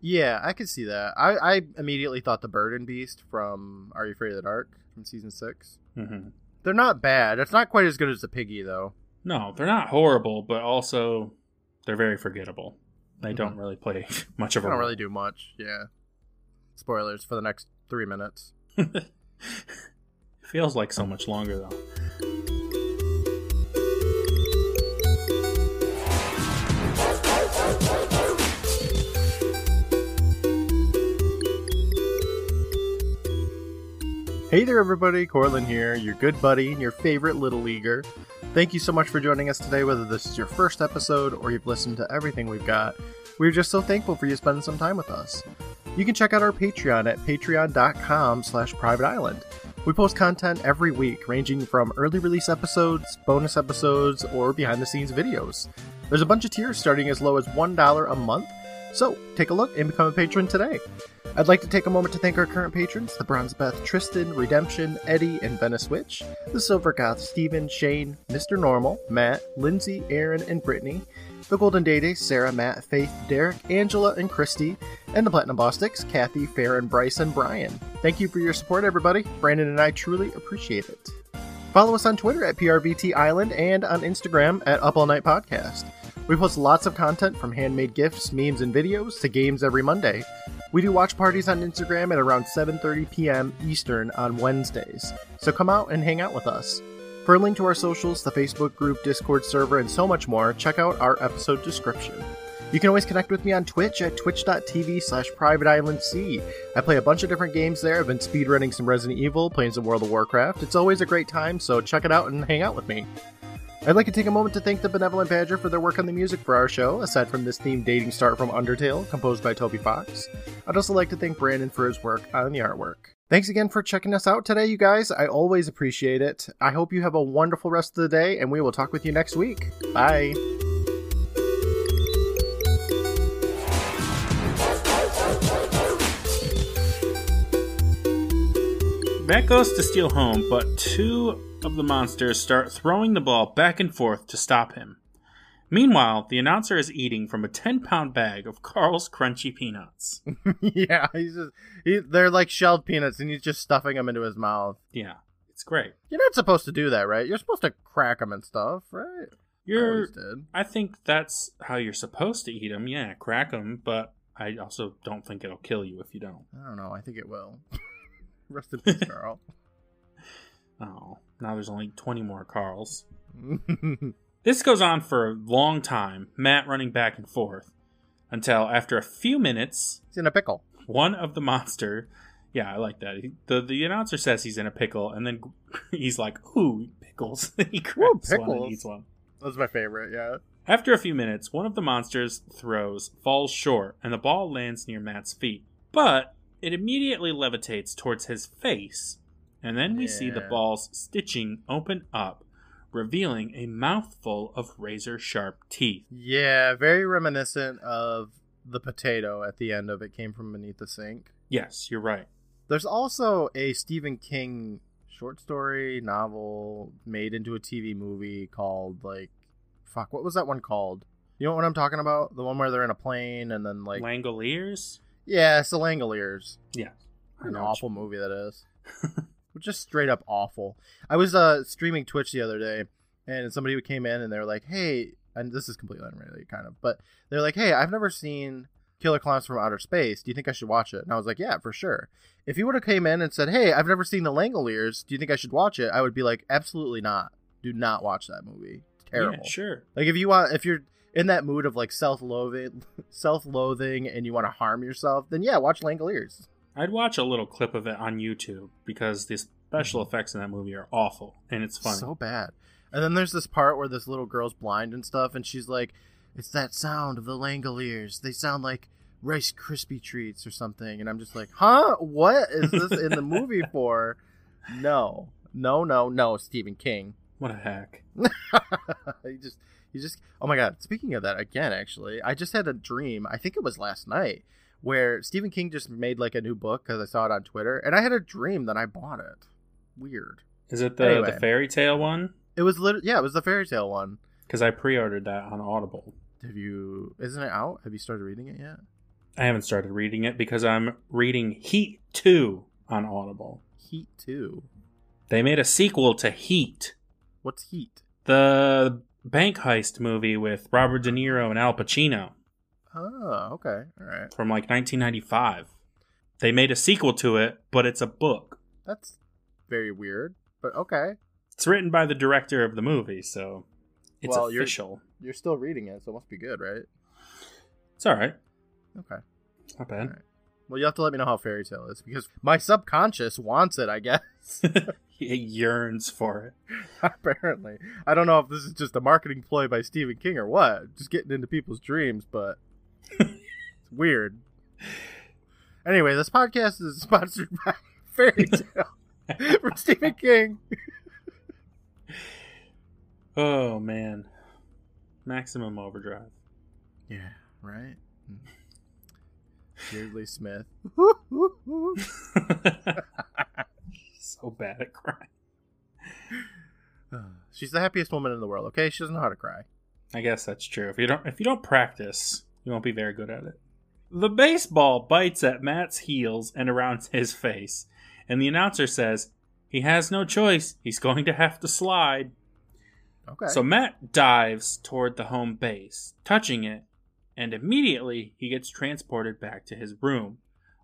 B: Yeah, I could see that. I, I immediately thought the Bird and Beast from Are You Afraid of the Dark from season six.
A: hmm
B: They're not bad. It's not quite as good as the piggy though.
A: No, they're not horrible, but also they're very forgettable. They don't really play much of a
B: don't
A: role.
B: really do much. Yeah. Spoilers for the next three minutes.
A: Feels like so much longer though.
B: Hey there, everybody. Courtland here, your good buddy and your favorite little leaguer. Thank you so much for joining us today, whether this is your first episode or you've listened to everything we've got. We're just so thankful for you spending some time with us. You can check out our Patreon at patreon.com slash private island. We post content every week, ranging from early release episodes, bonus episodes, or behind the scenes videos. There's a bunch of tiers starting as low as $1 a month, so take a look and become a patron today. I'd like to take a moment to thank our current patrons the Bronze Beth, Tristan, Redemption, Eddie, and Venice Witch, the Silver Goth, Steven, Shane, Mr. Normal, Matt, Lindsay, Aaron, and Brittany, the Golden Day Day, Sarah, Matt, Faith, Derek, Angela, and Christy, and the Platinum Bostics, Kathy, Farron, Bryce, and Brian. Thank you for your support, everybody. Brandon and I truly appreciate it. Follow us on Twitter at PRVT Island and on Instagram at Up All Night Podcast. We post lots of content from handmade gifts, memes, and videos to games every Monday. We do watch parties on Instagram at around 7:30 p.m. Eastern on Wednesdays. So come out and hang out with us. For a link to our socials, the Facebook group, Discord server, and so much more, check out our episode description. You can always connect with me on Twitch at twitch.tv slash privateislandc. I play a bunch of different games there. I've been speedrunning some Resident Evil, playing some World of Warcraft. It's always a great time, so check it out and hang out with me. I'd like to take a moment to thank the Benevolent Badger for their work on the music for our show, aside from this theme Dating Start from Undertale, composed by Toby Fox. I'd also like to thank Brandon for his work on the artwork. Thanks again for checking us out today, you guys. I always appreciate it. I hope you have a wonderful rest of the day, and we will talk with you next week. Bye.
A: Matt goes to steal home, but two of the monsters start throwing the ball back and forth to stop him. Meanwhile, the announcer is eating from a 10 pound bag of Karl's Crunchy Peanuts.
B: yeah, he's just he, they're like shelled peanuts, and he's just stuffing them into his mouth.
A: Yeah, it's great.
B: You're not supposed to do that, right? You're supposed to crack them and stuff, right? I
A: You're,
B: did.
A: I think that's how you're supposed to eat them. Yeah, crack them, but I also don't think it'll kill you if you don't.
B: I don't know. I think it will. Rest in peace, Karl.
A: Oh, now there's only 20 more Karls. This goes on for a long time, Matt running back and forth, until after a few minutes,
B: He's in a pickle.
A: one of the monster. Yeah, I like that. He, the The announcer says he's in a pickle, and then he's like, "Ooh, pickles!" he grabs one and eats one.
B: That's my favorite. Yeah.
A: After a few minutes, one of the monsters throws falls short, and the ball lands near Matt's feet. But it immediately levitates towards his face, and then we see the ball's stitching open up, revealing a mouthful of razor sharp teeth.
B: Yeah, very reminiscent of the potato at the end of it came from beneath the sink.
A: Yes, you're right.
B: There's also a Stephen King short story novel made into a TV movie called like fuck, what was that one called? You know what I'm talking about? The one where they're in a plane and then like
A: Langoliers?
B: Yeah, it's the Langoliers.
A: Yeah.
B: An awful movie that is. Just straight up awful. I was uh streaming Twitch the other day and somebody came in and they're like, "Hey," and this is completely unrelated kind of, but they're like, "Hey, I've never seen Killer Clowns from Outer Space. Do you think I should watch it?" And I was like, "Yeah, for sure." If you would have came in and said, "Hey, I've never seen The Langoliers. Do you think I should watch it?" I would be like, "Absolutely not. Do not watch that movie. It's terrible."
A: Yeah, sure.
B: Like if you want if you're in that mood of like self-loathing, self-loathing and you want to harm yourself, then yeah, watch Langoliers.
A: I'd watch a little clip of it on YouTube because the special mm-hmm. effects in that movie are awful and it's funny.
B: So bad. And then there's this part where this little girl's blind and stuff, and she's like, "It's that sound of the Langoliers. They sound like Rice Krispie treats or something." And I'm just like, "Huh? What is this in the movie for?" No, no, no, no. Stephen King.
A: what a hack.
B: he just, he just. Oh my god. Speaking of that, again, actually, I just had a dream. I think it was last night where Stephen King just made like a new book because I saw it on Twitter, and I had a dream that I bought it. Weird.
A: Is it the,
B: Anyway.
A: the fairy tale one?
B: It was lit- yeah, it was the fairy tale one.
A: Because I pre ordered that on Audible.
B: Have you? Isn't it out? Have you started reading it yet?
A: I haven't started reading it because I'm reading Heat 2 on Audible.
B: Heat two.
A: They made a sequel to Heat,
B: What's Heat?
A: the bank heist movie with Robert De Niro and Al Pacino.
B: Oh, okay. All right.
A: from like 1995. They made a sequel to it, but it's a book.
B: That's very weird, but okay.
A: It's written by the director of the movie, so it's
B: Well, you're-
A: official.
B: You're still reading it, so it must be good, right?
A: It's all right.
B: Okay.
A: Not bad.
B: Alright. Well, you have to let me know how fairy tale is because my subconscious wants it, I guess.
A: it yearns for it.
B: Apparently. I don't know if this is just a marketing ploy by Stephen King or what. Just getting into people's dreams, but weird. Anyway, this podcast is sponsored by Fairy Tale from Stephen King.
A: Oh man, maximum overdrive.
B: Yeah, right? Yeardley Smith.
A: so bad at crying.
B: Uh, she's the happiest woman in the world, okay? She doesn't know how to cry.
A: I guess that's true. If you don't, if you don't practice, you won't be very good at it. The baseball bites at Matt's heels and around his face, and the announcer says he has no choice. He's going to have to slide.
B: Okay.
A: So Matt dives toward the home base, touching it, and immediately he gets transported back to his room,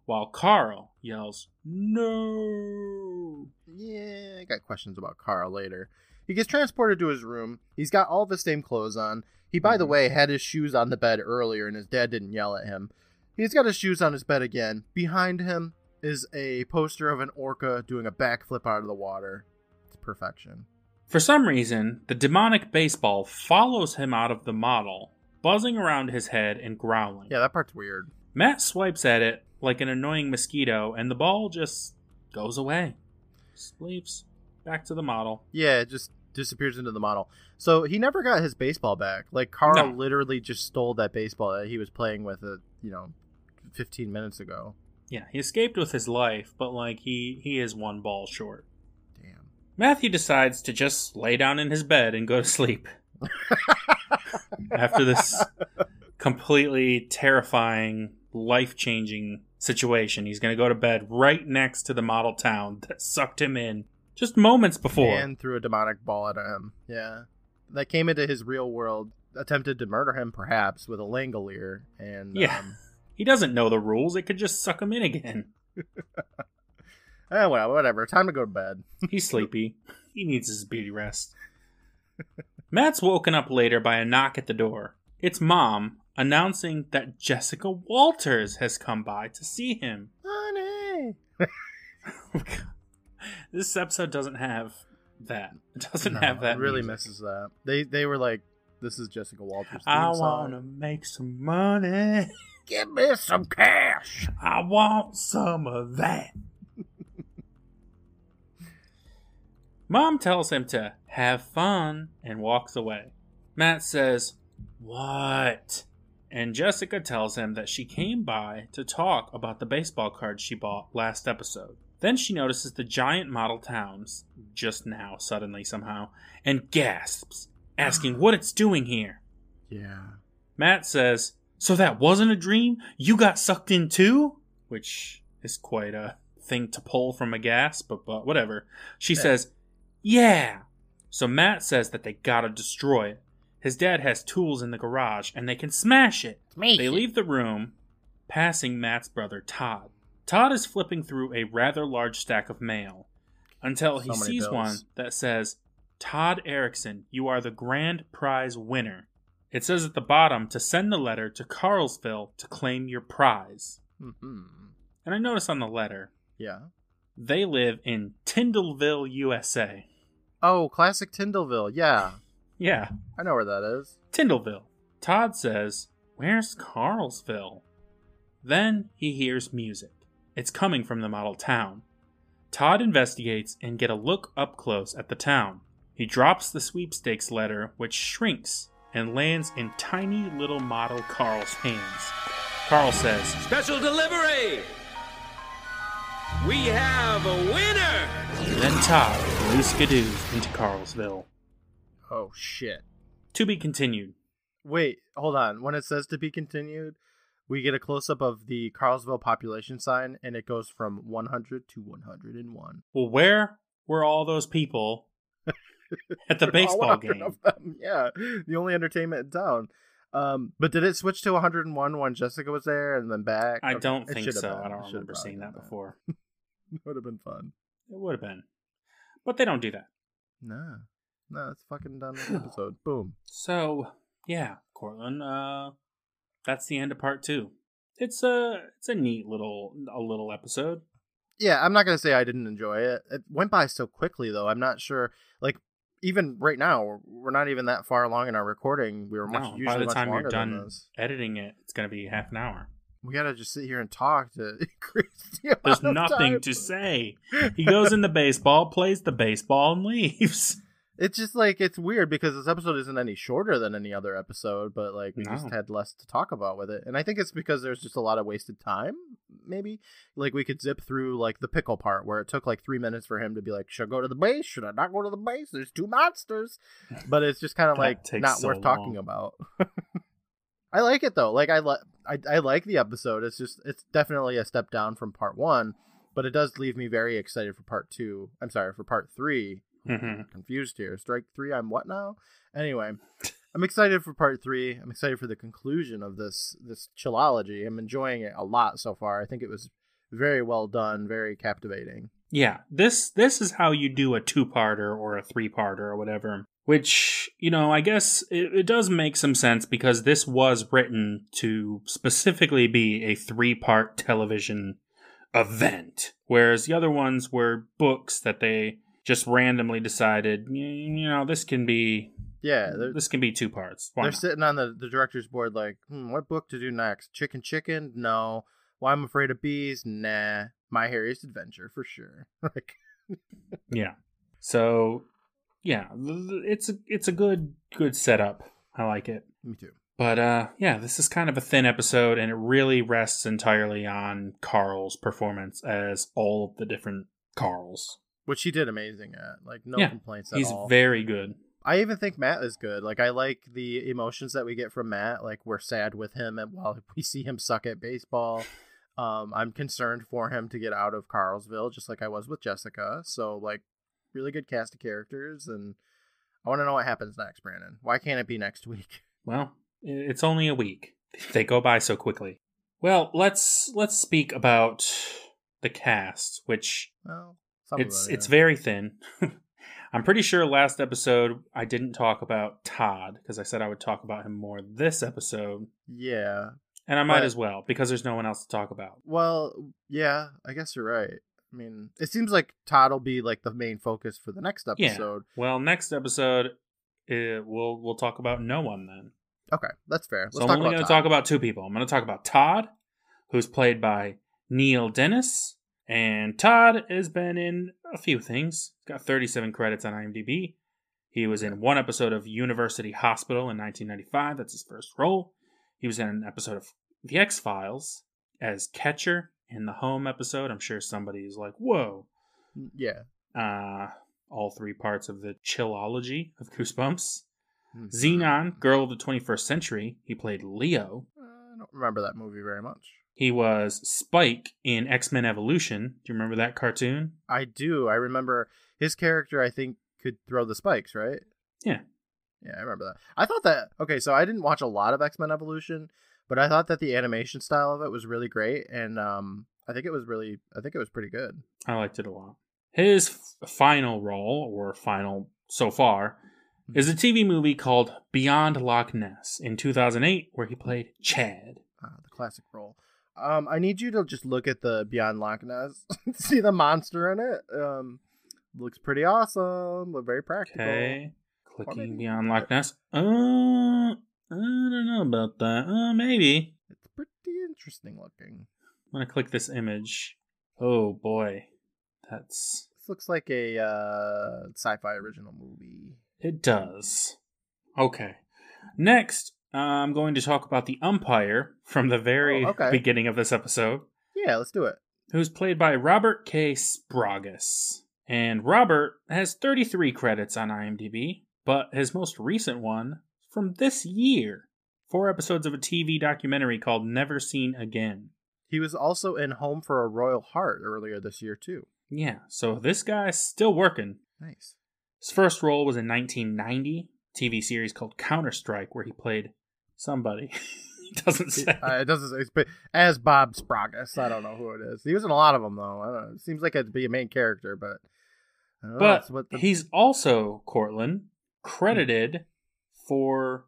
A: while Karl yells, No!
B: Yeah, I got questions about Karl later. He gets transported to his room. He's got all of his same clothes on. He, by the
A: Mhm.
B: way, had his shoes on the bed earlier, and his dad didn't yell at him. He's got his shoes on his bed again. Behind him is a poster of an orca doing a backflip out of the water. It's perfection.
A: For some reason, the demonic baseball follows him out of the model, buzzing around his head and growling.
B: Yeah, that part's weird.
A: Matt swipes at it like an annoying mosquito, and the ball just goes away. Just leaves back to the model.
B: Yeah, it just disappears into the model. So he never got his baseball back. Like Karl
A: No.
B: literally just stole that baseball that he was playing with it, you know, 15 minutes ago.
A: Yeah, he escaped with his life, but like he he is one ball short.
B: Damn.
A: Matthew decides to just lay down in his bed and go to sleep. After this completely terrifying, life changing situation, he's going to go to bed right next to the model town that sucked him in just moments before.
B: and threw a demonic ball at him. Yeah, that came into his real world, attempted to murder him, perhaps with a Langolier, and
A: Yeah.
B: um,
A: He doesn't know the rules, it could just suck him in again.
B: eh, well, whatever. Time to go to bed.
A: He's sleepy. he needs his beauty rest. Matt's woken up later by a knock at the door. It's mom announcing that Jessica Walters has come by to see him.
B: Honey.
A: this episode doesn't have that. It doesn't
B: No,
A: have that.
B: it really
A: music.
B: misses that. They they were like, "This is Jessica Walters."
A: I want to make some money.
B: give me some cash.
A: I want some of that. Mom tells him to have fun and walks away. Matt says, What? And Jessica tells him that she came by to talk about the baseball cards she bought last episode. Then she notices the giant model towns just now, suddenly, somehow, and gasps, asking what it's doing here.
B: Yeah.
A: Matt says, So that wasn't a dream? You got sucked in too? Which is quite a thing to pull from a gasp, but, but whatever. She
B: Yeah.
A: says, Yeah. So Matt says that they gotta destroy it. His dad has tools in the garage and they can smash it. They leave the room, passing Matt's brother Todd. Todd is flipping through a rather large stack of mail until he
B: So
A: sees
B: bills.
A: one that says, Todd Erickson, you are the grand prize winner. It says at the bottom to send the letter to Karlsville to claim your prize.
B: hmm
A: And I notice on the letter,
B: Yeah.
A: they live in Tyndallville, USA.
B: Oh, classic Tyndallville. Yeah,
A: Yeah,
B: I know where that is.
A: Tyndallville. Todd says, Where's Karlsville? Then he hears music. It's coming from the model town. Todd investigates and get a look up close at the town. He drops the sweepstakes letter, which shrinks and lands in tiny little model Karl's hands. Karl says,
E: Special delivery! We have a winner!
A: Then Todd loose skadoos into Karlsville.
B: Oh shit.
A: To be continued.
B: Wait, hold on. When it says to be continued, we get a close up of the Karlsville population sign, and it goes from 100 to 101.
A: Well, where were all those people at the baseball game?
B: Yeah, the only entertainment in town. Um, but did it switch to 101 when Jessica was there and then back?
A: I
B: Okay,
A: don't
B: it
A: think so.
B: been.
A: I don't remember seeing that
B: been
A: before.
B: It would have been fun.
A: It would have been. But they don't do that.
B: No, no, it's fucking done with the episode. Boom.
A: So, yeah, Courtland, uh that's the end of part 2. It's a it's a neat little a little episode.
B: Yeah, I'm not gonna say I didn't enjoy it. It went by so quickly though. I'm not sure. Like even right now, we're, not even that far along in our recording. We were much
A: No, by the
B: much
A: time you're done editing it, it's going to be half an hour.
B: We gotta just sit here and talk to increase the
A: There's
B: of
A: nothing
B: time.
A: to say. He goes in the baseball, plays the baseball, and leaves.
B: It's just like it's weird because this episode isn't any shorter than any other episode, but like we just had less to talk about with it. And I think it's because there's just a lot of wasted time, maybe. Like we could zip through like the pickle part where it took like three minutes for him to be like, Should I go to the base? Should I not go to the base? There's two monsters. But it's just kind of like not
A: so
B: worth talking about. I like it though. Like I like I, I like the episode. It's just it's definitely a step down from part one, but it does leave me very excited for part two. I'm sorry, for part three
A: Mhm.
B: confused here. Strike three. I'm what now? Anyway, I'm excited for part three. I'm excited for the conclusion of this this chillology. I'm enjoying it a lot so far. I think it was very well done, very captivating.
A: Yeah, this this is how you do a two-parter or a three-parter or whatever. Which you know, I guess it, it does make some sense because this was written to specifically be a three-part television event, whereas the other ones were books that they just randomly decided, you know, this can be
B: Yeah,
A: this can be two parts. Why
B: they're
A: not?
B: sitting on the, the director's board like, hmm, what book to do next? Chicken Chicken? No. Why I'm Afraid of Bees? Nah. My Hairiest Adventure for sure. like,
A: Yeah. So, yeah, it's a it's a good good setup. I like it.
B: me too.
A: But uh yeah, this is kind of a thin episode and it really rests entirely on Karl's performance as all of the different Karls.
B: Which he did amazing at. Like, no
A: Yeah,
B: complaints at
A: He's
B: all.
A: very good.
B: I even think Matt is good. Like I like the emotions that we get from Matt. Like we're sad with him and while we see him suck at baseball. Um, I'm concerned for him to get out of Karlsville, just like I was with Jessica. So like really good cast of characters and I want to know what happens next, Brandon. Why can't it be next week?
A: Well, it's only a week. They go by so quickly. Well, let's let's speak about the cast, which
B: Well, some
A: it's it's very thin. I'm pretty sure last episode I didn't talk about Todd because I said I would talk about him more this episode,
B: yeah.
A: and I might
B: But-
A: as well because there's no one else to talk about.
B: Well, yeah. I guess you're right. I mean, it seems like Todd will be like the main focus for the next episode. Yeah.
A: Well, next episode, uh, we'll we'll talk about no one then.
B: Okay, that's fair. Let's
A: so I'm only going to talk about two people. I'm going to talk about Todd, who's played by Neil Dennis, and Todd has been in a few things. He's got 37 credits on IMDb. He was in one episode of University Hospital in 1995. That's his first role. He was in an episode of The X Files as Catcher in the Home episode. I'm sure somebody is like, "Whoa!"
B: Yeah.
A: Uh, all three parts of the Chillology of Goosebumps.
B: Mhm.
A: Zenon, Girl of the 21st Century. He played Leo.
B: Uh, I don't remember that movie very much.
A: He was Spike in X Men Evolution. Do you remember that cartoon?
B: I do. I remember his character. I think could throw the spikes, right?
A: Yeah.
B: Yeah, I remember that. I thought that. Okay, so I didn't watch a lot of X Men Evolution, but I thought that the animation style of it was really great, and um, I think it was really. I think it was pretty good.
A: I liked it a lot. His f- final role, or final so far, is a TV movie called Beyond Loch Ness in 2008, where he played Chad.
B: Uh, the classic role. Um, I need you to just look at the Beyond Loch Ness, see the monster in it. Um, looks pretty awesome, but very practical.
A: Okay. Clicking Beyond Loch Ness. Uh, I don't know about that. Uh, maybe.
B: It's pretty interesting looking.
A: I'm to click this image. Oh, boy. That's.
B: This looks like a uh, sci-fi original movie.
A: It does. Okay. Next, Uh, I'm going to talk about the umpire from the very
B: Oh, okay.
A: beginning of this episode,
B: Yeah, let's do it.
A: who's played by Robert K. Spragus. And Robert has 33 credits on IMDb, but his most recent one from this year four episodes of a TV documentary called Never Seen Again.
B: He was also in Home for a Royal Heart earlier this year too.
A: Yeah, so this guy's still working.
B: Nice.
A: His first role was in 1990, TV series called Counter Strike, where he played Somebody. Doesn't say.
B: Uh, it doesn't. It's, but as Bob Spragus, I don't know who it is. He was in a lot of them though. I don't. It seems like it'd be a main character, but. I don't know,
A: but
B: the-
A: he's also, Courtland, credited for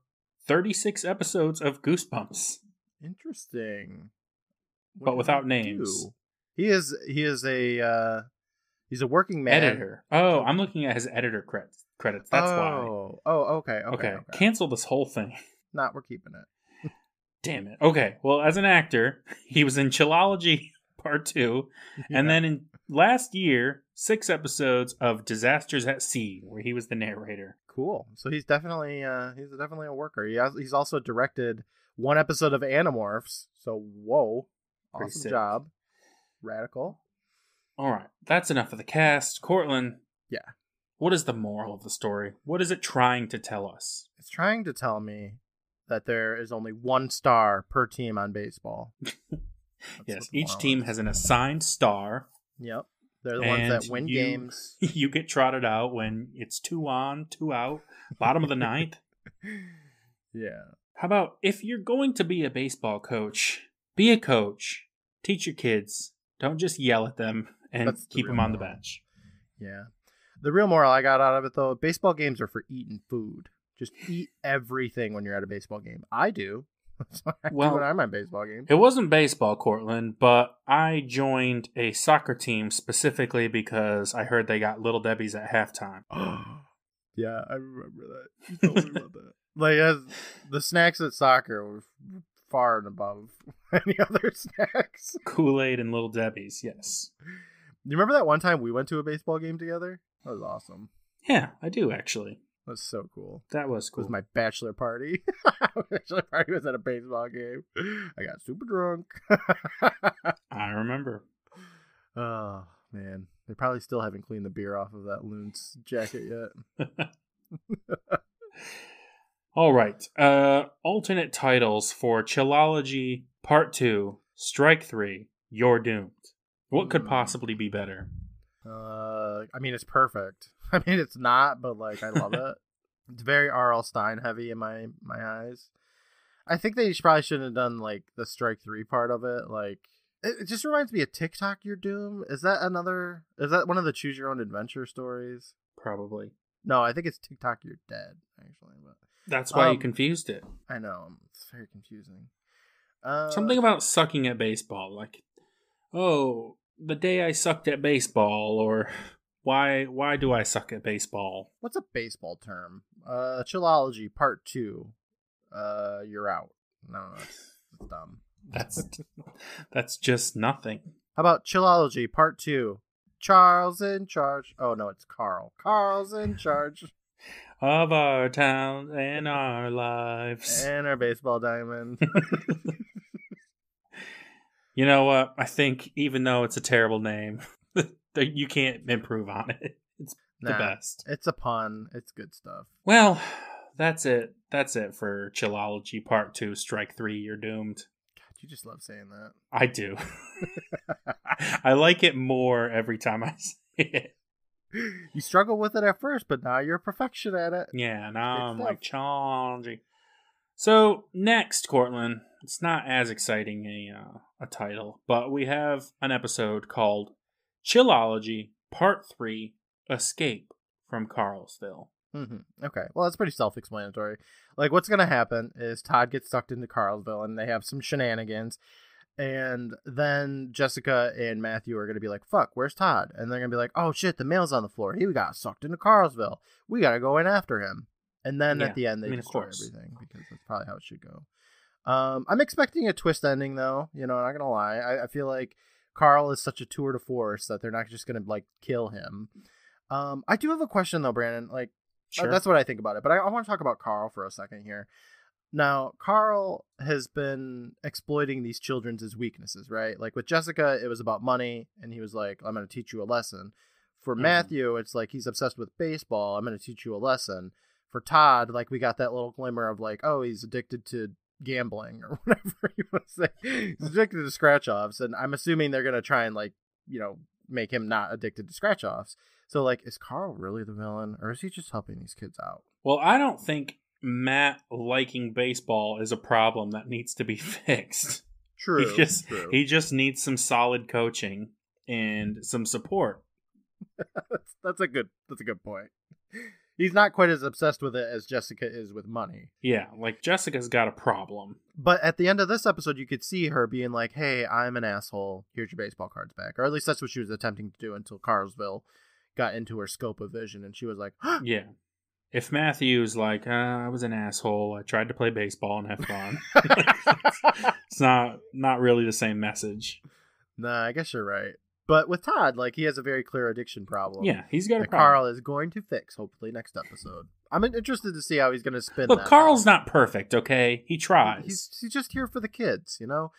A: 36 episodes of Goosebumps.
B: interesting. What
A: But without
B: he
A: names.
B: do? He is. He is a. uh He's a working man.
A: Editor. Oh, I'm looking at his editor credits. Credits. That's why.
B: oh. Oh. Okay. Okay.
A: okay. Cancel this whole thing.
B: Not. We're keeping it.
A: Damn it. Okay. Well, as an actor, he was in Chillology Part 2, and then in last year, six episodes of Disasters at Sea, where he was the narrator.
B: Cool. So he's definitely. uh He's definitely a worker. He has, He's also directed one episode of Animorphs. So whoa,
A: Pretty
B: awesome
A: sick.
B: job. Radical.
A: All right. That's enough of the cast. Courtland.
B: Yeah.
A: What is the moral of the story? What is it trying to tell us?
B: It's trying to tell me that there is only one star per team on baseball.
A: Yes, each team has an assigned star.
B: Yep. They're the ones that win
A: you-
B: games.
A: you get trotted out when it's two on, two out, bottom of the ninth.
B: Yeah.
A: How about if you're going to be a baseball coach, be a coach. Teach your kids. Don't just yell at them and
B: the
A: keep them on the bench.
B: Yeah. The real moral I got out of it though, baseball games are for eating food. Just eat everything when you're at a baseball game. I do. That's what I do
A: Well-
B: when I'm at baseball game.
A: It wasn't baseball, Courtland, but I joined a soccer team specifically because I heard they got Little Debbie's at halftime.
B: yeah, I remember that. You told me about that. Like as the snacks at soccer were far and above any other snacks.
A: Kool Aid and Little Debbie's, yes.
B: Do you remember that one time we went to a baseball game together? That was awesome.
A: Yeah, I do actually.
B: That was so cool.
A: That was
B: It
A: cool.
B: was my bachelor party. my bachelor party was at a baseball game. I got super drunk.
A: I remember.
B: oh man, they probably still haven't cleaned the beer off of that loon's jacket yet.
A: All right. Uh alternate titles for Chillology Part 2, Strike 3, You're Doomed. What could
B: Hmm.
A: possibly be better?
B: Uh, I mean, it's perfect. I mean, it's not, but like, I love it. It's very R.L. Stine heavy in my my eyes. I think they probably shouldn't have done like the strike three part of it. Like, it, it just reminds me of Tick Tock. Your Doom. Is that another? Is that one of the choose your own adventure stories?
A: Probably.
B: No, I think it's Tick Tock. You're dead. Actually, but
A: That's why you
B: Um,
A: confused it.
B: I know it's very confusing. Uh,
A: Something about sucking at baseball, like, oh, the day I sucked at baseball, or why why do I suck at baseball?
B: what's a baseball term? Uh, Chillology Part Two. Uh, you're out. No, that's, that's dumb.
A: That's that's just nothing.
B: How about Chillology Part 2? Charles in charge. Oh, no, it's Karl. Karl's in charge.
A: Of our town and our lives.
B: and our baseball diamond.
A: You know what? I think even though it's a terrible name, you can't improve on it. It's the best.
B: it's a pun. It's good stuff.
A: Well, that's it. That's it for Chillology Part 2, Strike 3, You're Doomed.
B: God, you just love saying that.
A: I do. I like it more every time I say it.
B: you struggle with it at first, but now you're a perfection at it.
A: Yeah, now I'm like Chillology. So, next, Courtland, it's not as exciting a, uh, a title, but we have an episode called Chillology Part 3 Escape from Karlsville.
B: hmm Okay, well, that's pretty self explanatory. Like, what's going to happen is Todd gets sucked into Karlsville and they have some shenanigans. And then Jessica and Matthew are going to be like, fuck, where's Todd? And they're going to be like, oh shit, the mail's on the floor. He got sucked into Karlsville. We got to go in after him. And then
A: Yeah,
B: at the end, they
A: I mean,
B: destroy everything because that's probably how it should go. Um, I'm expecting a twist ending, though. You know, I'm not going to lie. I, I feel like Karl is such a tour de force that they're not just going to, like, kill him. Um, I do have a question, though, Brandon. Like, uh,
A: Sure.
B: That's what I think about it. But I, I want to talk about Karl for a second here. Now, Karl has been exploiting these children's weaknesses, right? Like with Jessica, it was about money, and he was like, I'm going to teach you a lesson. For
A: Mhm.
B: Matthew, it's like he's obsessed with baseball. I'm going to teach you a lesson. For Todd, like we got that little glimmer of like, oh, he's addicted to gambling or whatever you want to say. He's addicted to scratch offs. And I'm assuming they're going to try and like, you know, make him not addicted to scratch offs. So, like, is Karl really the villain, or is he just helping these kids out?
A: Well, I don't think Matt liking baseball is a problem that needs to be fixed.
B: True.
A: he just
B: true.
A: he just needs some solid coaching and some support.
B: that's, that's a good that's a good point. He's not quite as obsessed with it as Jessica is with money.
A: Yeah, like Jessica's got a problem.
B: But at the end of this episode, you could see her being like, "Hey, I'm an asshole. Here's your baseball cards back," or at least that's what she was attempting to do until Karlsville got into her scope of vision, and she was like,
A: Yeah. If Matthew's like, uh, I was an asshole, I tried to play baseball and have fun. it's not not really the same message.
B: "Nah, I guess you're right." But with Todd, like he has a very clear addiction problem.
A: Yeah, he's got a problem.
B: Karl is going to fix hopefully next episode. I'm interested to see how he's going to spin.
A: Look,
B: Karl's
A: not perfect, okay? He tries.
B: He's he's just here for the kids, you know.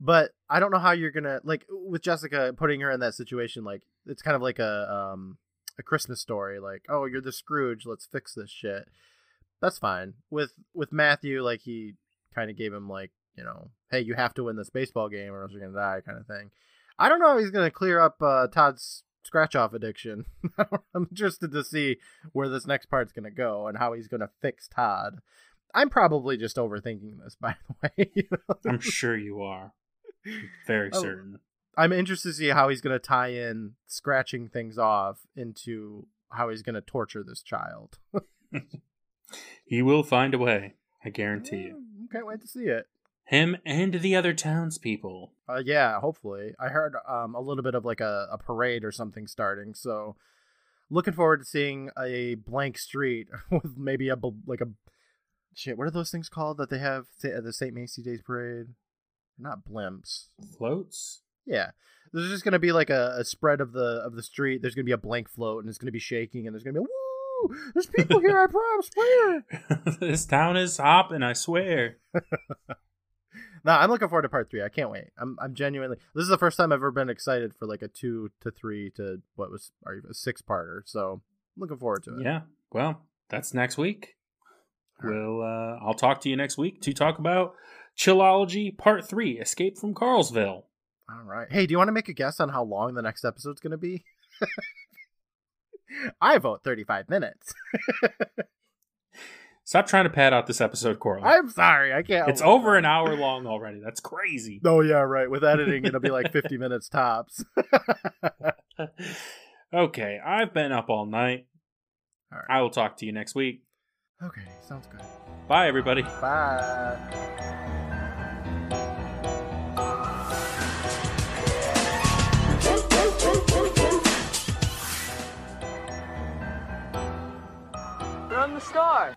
B: But I don't know how you're gonna like with Jessica putting her in that situation. Like it's kind of like a um a Christmas story. Like oh, you're the Scrooge. Let's fix this shit. That's fine. With with Matthew, like he kind of gave him like you know, hey, you have to win this baseball game or else you're gonna die, kind of thing. I don't know how he's gonna clear up uh, Todd's scratch off addiction. I'm interested to see where this next part's gonna go and how he's gonna fix Todd. I'm probably just overthinking this, by the way. you know?
A: I'm sure you are. Very
B: Oh.
A: certain.
B: I'm interested to see how he's going to tie in scratching things off into how he's going to torture this child.
A: He will find a way. I guarantee you.
B: Mm, Can't wait to see it.
A: Him and the other townspeople.
B: Uh, yeah, hopefully. I heard um, a little bit of like a, a parade or something starting, so looking forward to seeing a blank street with maybe a like a shit. What are those things called that they have at the St. Macy Days Parade? Not blimps.
A: Floats?
B: Yeah. There's just gonna be like a, a spread of the of the street. There's gonna be a blank float and it's gonna be shaking and there's gonna be a woo! There's people here, I promise, swear.
A: this town is hopping, I swear.
B: No, I'm looking forward to part three. I can't wait. I'm I'm genuinely this is the first time I've ever been excited for like a two to three to what was a six parter. So I'm looking forward to it.
A: Yeah. Well, that's next week. We'll uh I'll talk to you next week to talk about Chillology Part 3, Escape from Karlsville.
B: All right. Hey, do you want to make a guess on how long the next episode's gonna be? I vote 35 minutes.
A: Stop trying to pad out this episode, Coral.
B: I'm sorry, I can't.
A: It's over an hour long already. That's crazy.
B: Oh yeah, right. With editing, it'll be like 50 minutes tops.
A: okay, I've been up all night.
B: All right.
A: I will talk to you next week.
B: Okay, sounds good.
A: Bye, everybody.
B: Bye.
C: From the start.